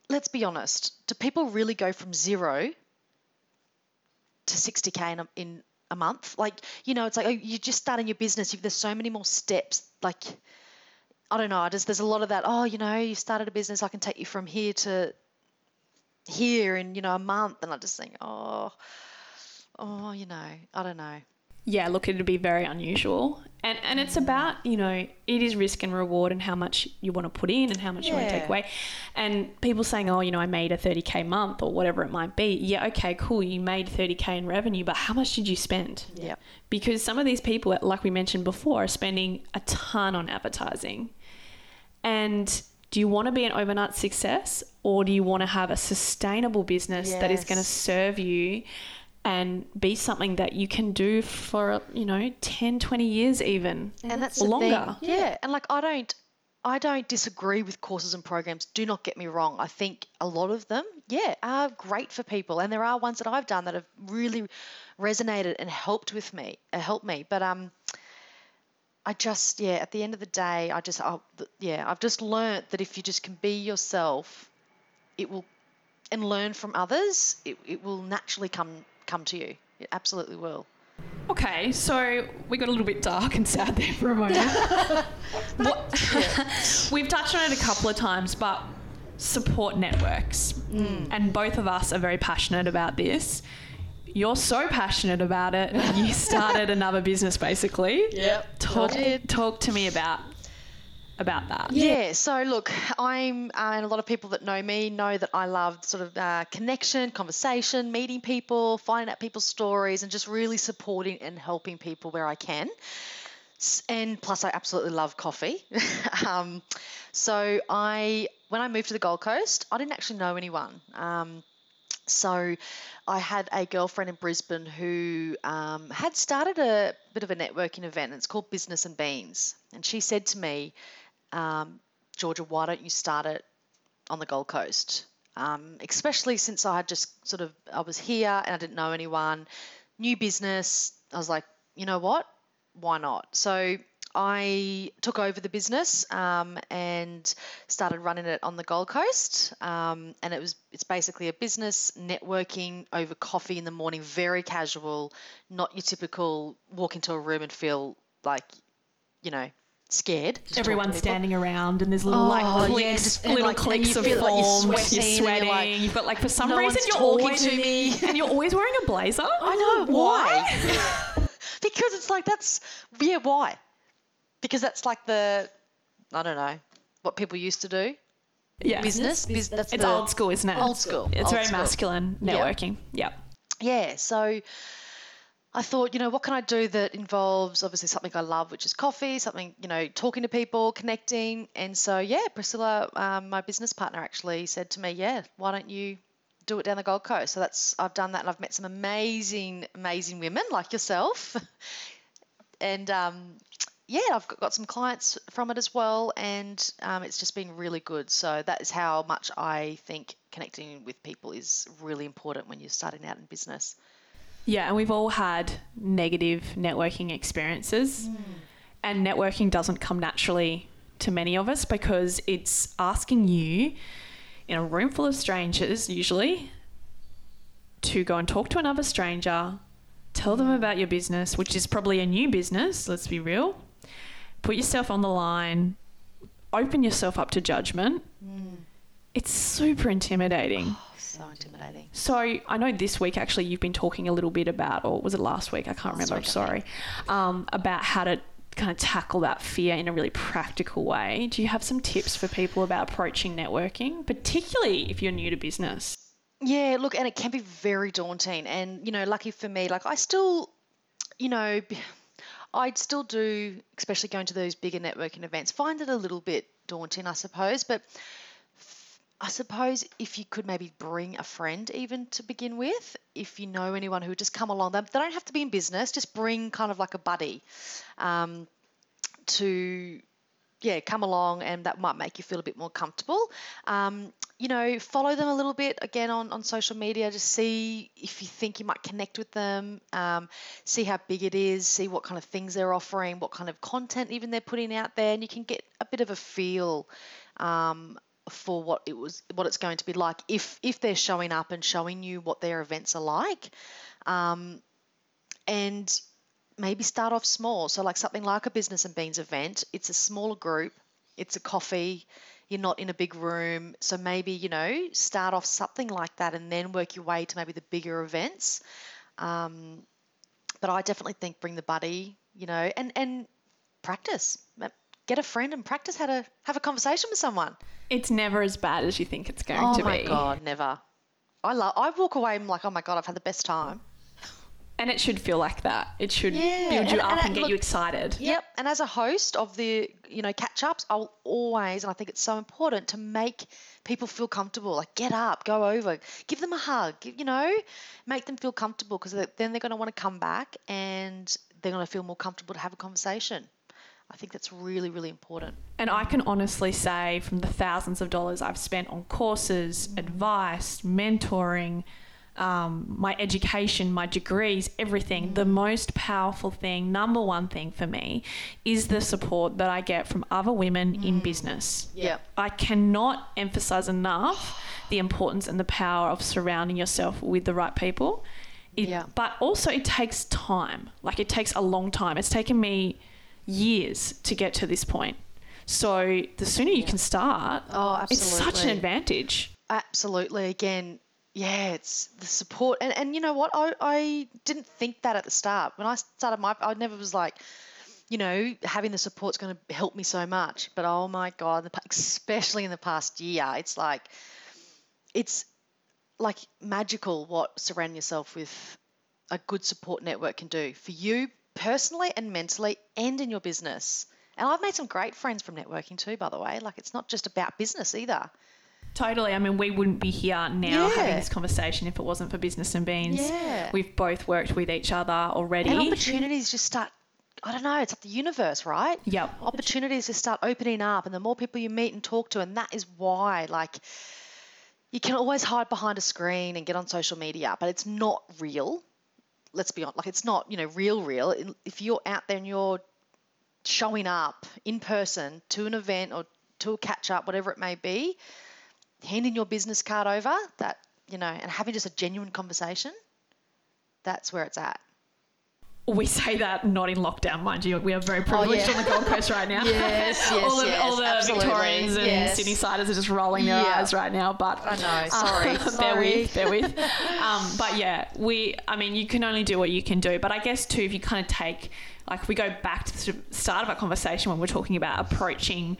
let's be honest, do people really go from zero to 60K in a, in a month? Like, you know, it's like, oh, you're just starting your business. You've, there's so many more steps. Like, I don't know. I just, there's a lot of that, oh, you know, you started a business. I can take you from here to here in, you know, a month. And I just think, oh, oh, you know, I don't know yeah, look, it'd be very unusual. And and it's about, you know, it is risk and reward and how much you want to put in and how much you want to take away. And people saying, oh, you know, I made a 30K month or whatever it might be. Yeah, okay, cool. You made 30K in revenue, but how much did you spend? Yep. Because some of these people, like we mentioned before, are spending a ton on advertising. And do you want to be an overnight success or do you want to have a sustainable business that is going to serve you and be something that you can do for, you know, 10, 20 years even? and that's or longer. Thing. Yeah, and like I don't, I don't disagree with courses and programs. Do not get me wrong. I think a lot of them, yeah, are great for people, and there are ones that I've done that have really resonated and helped with me, uh, helped me. But um, I just, yeah, at the end of the day, I just, I, yeah, I've just learnt that if you just can be yourself, it will, and learn from others, it, it will naturally come come to you. It absolutely will. Okay, so we got a little bit dark and sad there for a moment. *laughs* What- We've touched on it a couple of times, but support networks. Mm. And both of us are very passionate about this. You're so passionate about it, *laughs* you started another business basically. Yep. Talk, talk to me about about that. Yeah, so look, I'm, uh, and a lot of people that know me know that I love sort of uh, connection, conversation, meeting people, finding out people's stories, and just really supporting and helping people where I can. And plus, I absolutely love coffee. *laughs* um, so I, when I moved to the Gold Coast, I didn't actually know anyone. Um, so I had a girlfriend in Brisbane who um, had started a bit of a networking event. It's called Business and Beans. And she said to me, um, Georgia, why don't you start it on the Gold Coast? Um, especially since I had just sort of, I was here and I didn't know anyone, new business. I was like, you know what? Why not? So I took over the business um, and started running it on the Gold Coast. Um, and it was it's basically a business networking over coffee in the morning, very casual, not your typical walk into a room and feel like, you know, scared. Everyone's standing around and there's little Oh, like clicks, just- little like- clicks of feel like you're sweating you're and you're sweating. like, You've got like for some "No reason you're talking always to me." *laughs* and you're always wearing a blazer. I know why. *laughs* because it's like that's yeah why? Because that's like the I don't know what people used to do. Yeah. Business, bus- that's It's the- old school, isn't it? Old school, It's old very school. masculine Yeah. networking. Yep. Yeah, so I thought, you know, what can I do that involves obviously something I love, which is coffee, something, you know, talking to people, connecting. And so, yeah, Priscilla, um, my business partner, actually said to me, yeah, why don't you do it down the Gold Coast? So that's, I've done that and I've met some amazing, amazing women like yourself. *laughs* and um, yeah, I've got- some clients from it as well. And um, it's just been really good. So that is how much I think connecting with people is really important when you're starting out in business. Yeah, and we've all had negative networking experiences. And networking doesn't come naturally to many of us because it's asking you in a room full of strangers, usually, to go and talk to another stranger, tell them about your business, which is probably a new business, let's be real. Put yourself on the line, open yourself up to judgment, It's super intimidating. So intimidating. So I know this week actually you've been talking a little bit about, or was it last week? I can't Last remember. week, I sorry, um, about how to kind of tackle that fear in a really practical way. Do you have some tips for people about approaching networking, particularly if you're new to business? Yeah, look, and it can be very daunting. And, you know, lucky for me, like I still, you know, I'd still do, especially going to those bigger networking events, find it a little bit daunting, I suppose. But I suppose if you could maybe bring a friend even to begin with, if you know anyone who would just come along, they don't have to be in business, just bring kind of like a buddy um, to yeah, come along and that might make you feel a bit more comfortable. Um, you know, follow them a little bit again on, on social media, to see if you think you might connect with them, um, see how big it is, see what kind of things they're offering, what kind of content even they're putting out there, and you can get a bit of a feel um, for what it was, what it's going to be like if if they're showing up and showing you what their events are like. Um, and maybe start off small. So, like something like a business and beans event, it's a smaller group, it's a coffee, you're not in a big room. So, maybe, you know, start off something like that and then work your way to maybe the bigger events. Um, but I definitely think bring the buddy, you know, and, and practice. Get a friend and practice how to have a conversation with someone. It's never as bad as you think it's going Oh to be. Oh my. God, never. I love. I walk away and I'm like, oh my God, I've had the best time. And it should feel like that. It should Yeah, build you and- up and and, it- get look- you excited. Yep. And as a host of the, you know, catch ups, I'll always, and I think it's so important to make people feel comfortable. Like get up, go over, give them a hug, give- you know, make them feel comfortable because then they're going to want to come back and they're going to feel more comfortable to have a conversation. I think that's really, really important. And I can honestly say, from the thousands of dollars I've spent on courses, advice, mentoring, um, my education, my degrees, everything, the most powerful thing, number one thing for me, is the support that I get from other women in business. Yep. I cannot emphasize enough the importance and the power of surrounding yourself with the right people. It, Yeah. But also, it takes time. Like, it takes a long time. It's taken me years to get to this point. So, the sooner you can start, Oh, absolutely. it's such an advantage. Absolutely. Again, yeah, it's the support. And, and you know what? I, I didn't think that at the start. When I started my, I never was like, you know, having the support's going to help me so much. But oh my God, especially in the past year, it's like, it's like magical what surrounding yourself with a good support network can do for you personally and mentally and in your business. And I've made some great friends from networking too, by the way. Like, it's not just about business either. Totally. I mean, we wouldn't be here now having this conversation if it wasn't for Business and Beans. Yeah. We've both worked with each other already. And opportunities just start, I don't know, it's like the universe, right? Yeah. Opportunities just start opening up, and the more people you meet and talk to, and that is why, like, you can always hide behind a screen and get on social media, but it's not real. Let's be honest, like, it's not, you know, real, real. If you're out there and you're showing up in person to an event or to a catch up, whatever it may be, handing your business card over, that, you know, and having just a genuine conversation, that's where it's at. We say that not in lockdown, mind you. We are very privileged Oh, yeah. on the Gold Coast right now. *laughs* Yes, yes, all the, yes, all the absolutely. Victorians and Yes. Sydney siders are just rolling their Yeah. eyes right now. But I know, sorry, *laughs* bear sorry. with, bear with. Um, but yeah, we. I mean, you can only do what you can do. But I guess too, if you kind of take, like, if we go back to the start of our conversation when we're talking about approaching.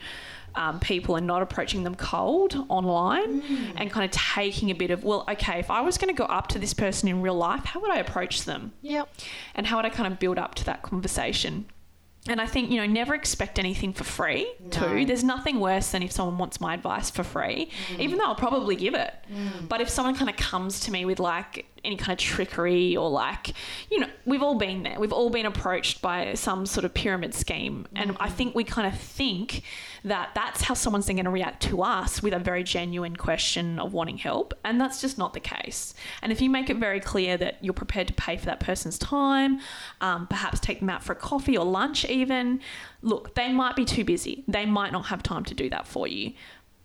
Um, people and not approaching them cold online Mm. and kind of taking a bit of well okay if i was going to go up to this person in real life how would i approach them Yep. and how would I kind of build up to that conversation? And I think, you know, never expect anything for free, too. There's nothing worse than if someone wants my advice for free, even though I'll probably give it. But if someone kind of comes to me with like any kind of trickery or like, you know, we've all been there. We've all been approached by some sort of pyramid scheme. And I think we kind of think that that's how someone's then going to react to us with a very genuine question of wanting help. And that's just not the case. And if you make it very clear that you're prepared to pay for that person's time, um, perhaps take them out for a coffee or lunch, even, look, they might be too busy. They might not have time to do that for you.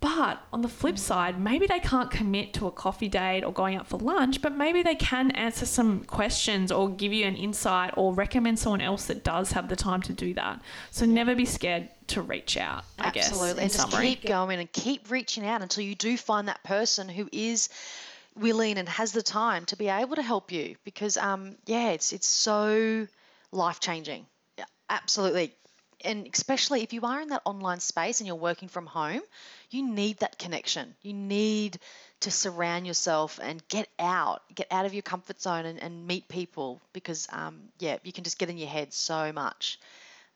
But on the flip side, maybe they can't commit to a coffee date or going out for lunch, but maybe they can answer some questions or give you an insight or recommend someone else that does have the time to do that. So never be scared to reach out, I guess. Absolutely. And just summary. keep going and keep reaching out until you do find that person who is willing and has the time to be able to help you because um yeah it's it's so life changing yeah, absolutely and especially if you are in that online space and you're working from home you need that connection. You need to surround yourself and get out get out of your comfort zone and, and meet people because um yeah you can just get in your head so much.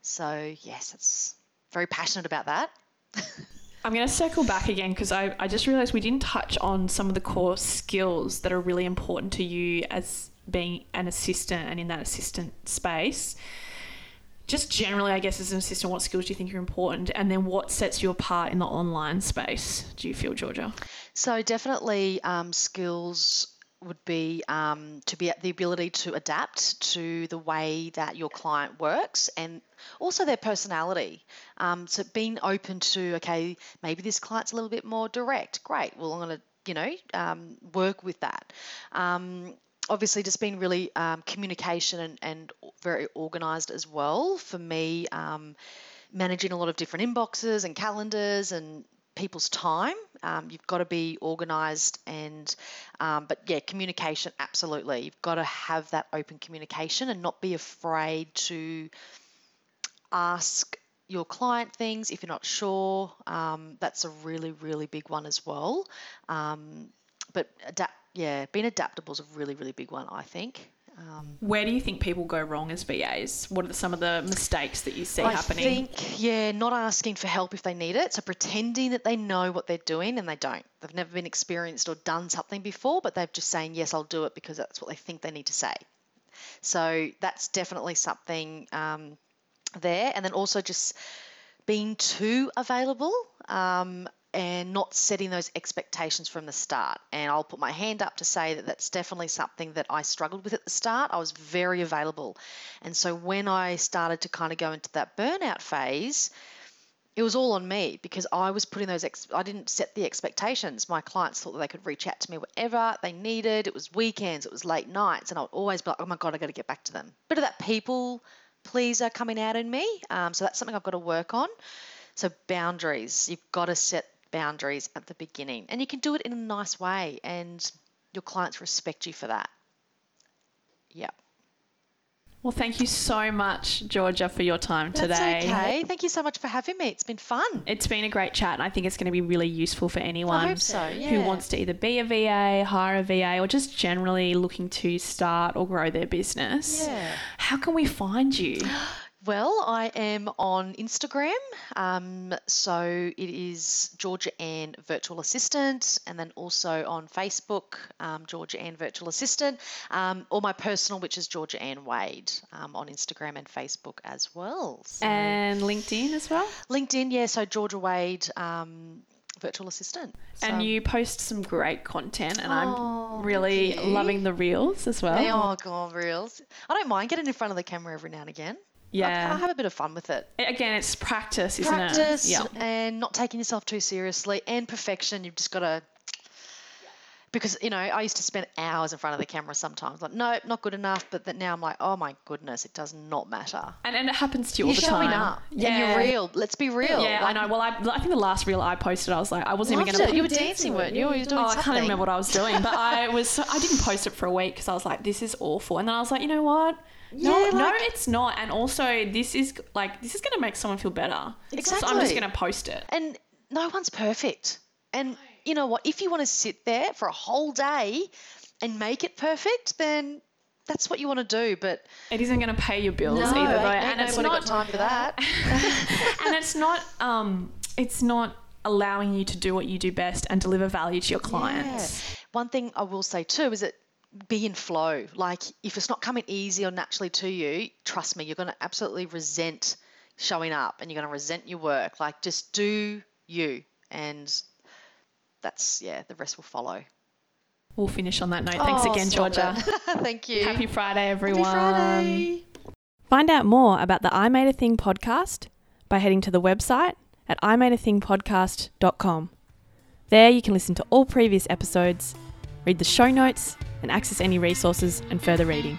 So yes it's very passionate about that. I'm going to circle back again because I, I just realized we didn't touch on some of the core skills that are really important to you as being an assistant and in that assistant space. Just generally, I guess, as an assistant, what skills do you think are important? And then what sets you apart in the online space, do you feel, Georgia? So definitely um, skills would be um, to be the ability to adapt to the way that your client works and also their personality. Um, so being open to okay, maybe this client's a little bit more direct. Great. Well, I'm going to you know um, work with that. Um, obviously just being really um, communication and, and very organized as well. For me um, managing a lot of different inboxes and calendars and people's time um, you've got to be organized and um, but yeah communication absolutely. You've got to have that open communication and not be afraid to ask your client things if you're not sure. Um, that's a really really big one as well. Um, but adapt yeah being adaptable is a really really big one i think um, Where do you think people go wrong as VAs? What are some of the mistakes that you see I happening? think, yeah, not asking for help if they need it. So pretending that they know what they're doing and they don't. They've never been experienced or done something before, but they're just saying, yes, I'll do it because that's what they think they need to say. So that's definitely something um, there. And then also just being too available. Um, and not setting those expectations from the start. And I'll put my hand up to say that that's definitely something that I struggled with at the start. I was very available. And so when I started to kind of go into that burnout phase, it was all on me because I was putting those, ex- I didn't set the expectations. My clients thought that they could reach out to me whatever they needed. It was weekends, it was late nights, and I would always be like, oh my God, I got to get back to them. Bit of that people pleaser coming out in me. Um, so that's something I've got to work on. So boundaries, you've got to set boundaries at the beginning. And you can do it in a nice way, and your clients respect you for that. Yeah. Well, thank you so much, Georgia, for your time today. That's okay. Thank you so much for having me. It's been fun. It's been a great chat, and I think it's going to be really useful for anyone so, who wants to either be a VA, hire a VA, or just generally looking to start or grow their business. Yeah. How can we find you? *gasps* *gasps* Well, I am on Instagram. Um, so it is Georgia Ann Virtual Assistant, and then also on Facebook, um, Georgia Ann Virtual Assistant, um, or my personal, which is Georgia Ann Wade, um, on Instagram and Facebook as well. So And LinkedIn as well. LinkedIn, yeah. So Georgia Wade. Um, virtual assistant. So- And you post some great content, and Oh, I'm really loving the reels as well. Oh, God, reels. I don't mind getting in front of the camera every now and again. I- Yeah. I, have a bit of fun with it. Again, it's practice, isn't Practice it? Yeah. and not taking yourself too seriously and perfection. You've just got to. Because, you know, I used to spend hours in front of the camera sometimes. Like, nope, not good enough. But that now I'm like, oh my goodness, it does not matter. And, and it happens to you all You're the showing time. up. And you're real. Let's be real. Yeah, I know. Well, I, I think the last reel I posted, I was like, I wasn't even going to it. You were dancing, weren't you? You were doing Oh, I can't remember what I was doing, but I was. I didn't post it for a week because I was like, "This is awful," and then I was like, "You know what? No, Yeah, no, like- it's not." And also, this is like this is going to make someone feel better. So I'm just going to post it. And no one's perfect. And you know what? If you want to sit there for a whole day and make it perfect, then that's what you want to do. But It isn't going to pay your bills no, either, though, ain't, And it's not got time for that. *laughs* and it's not. Um, it's not allowing you to do what you do best and deliver value to your clients. Yeah. One thing I will say too is that be in flow. Like if it's not coming easy or naturally to you, trust me, you're going to absolutely resent showing up and you're going to resent your work. Like just do you, and that's yeah, the rest will follow. We'll finish on that note. Thanks Oh, again, Georgia. *laughs* Thank you. Happy Friday, everyone. Happy Friday. Find out more about the I Made a Thing podcast by heading to the website at imadeathingpodcast.com. There you can listen to all previous episodes, read the show notes, and access any resources and further reading.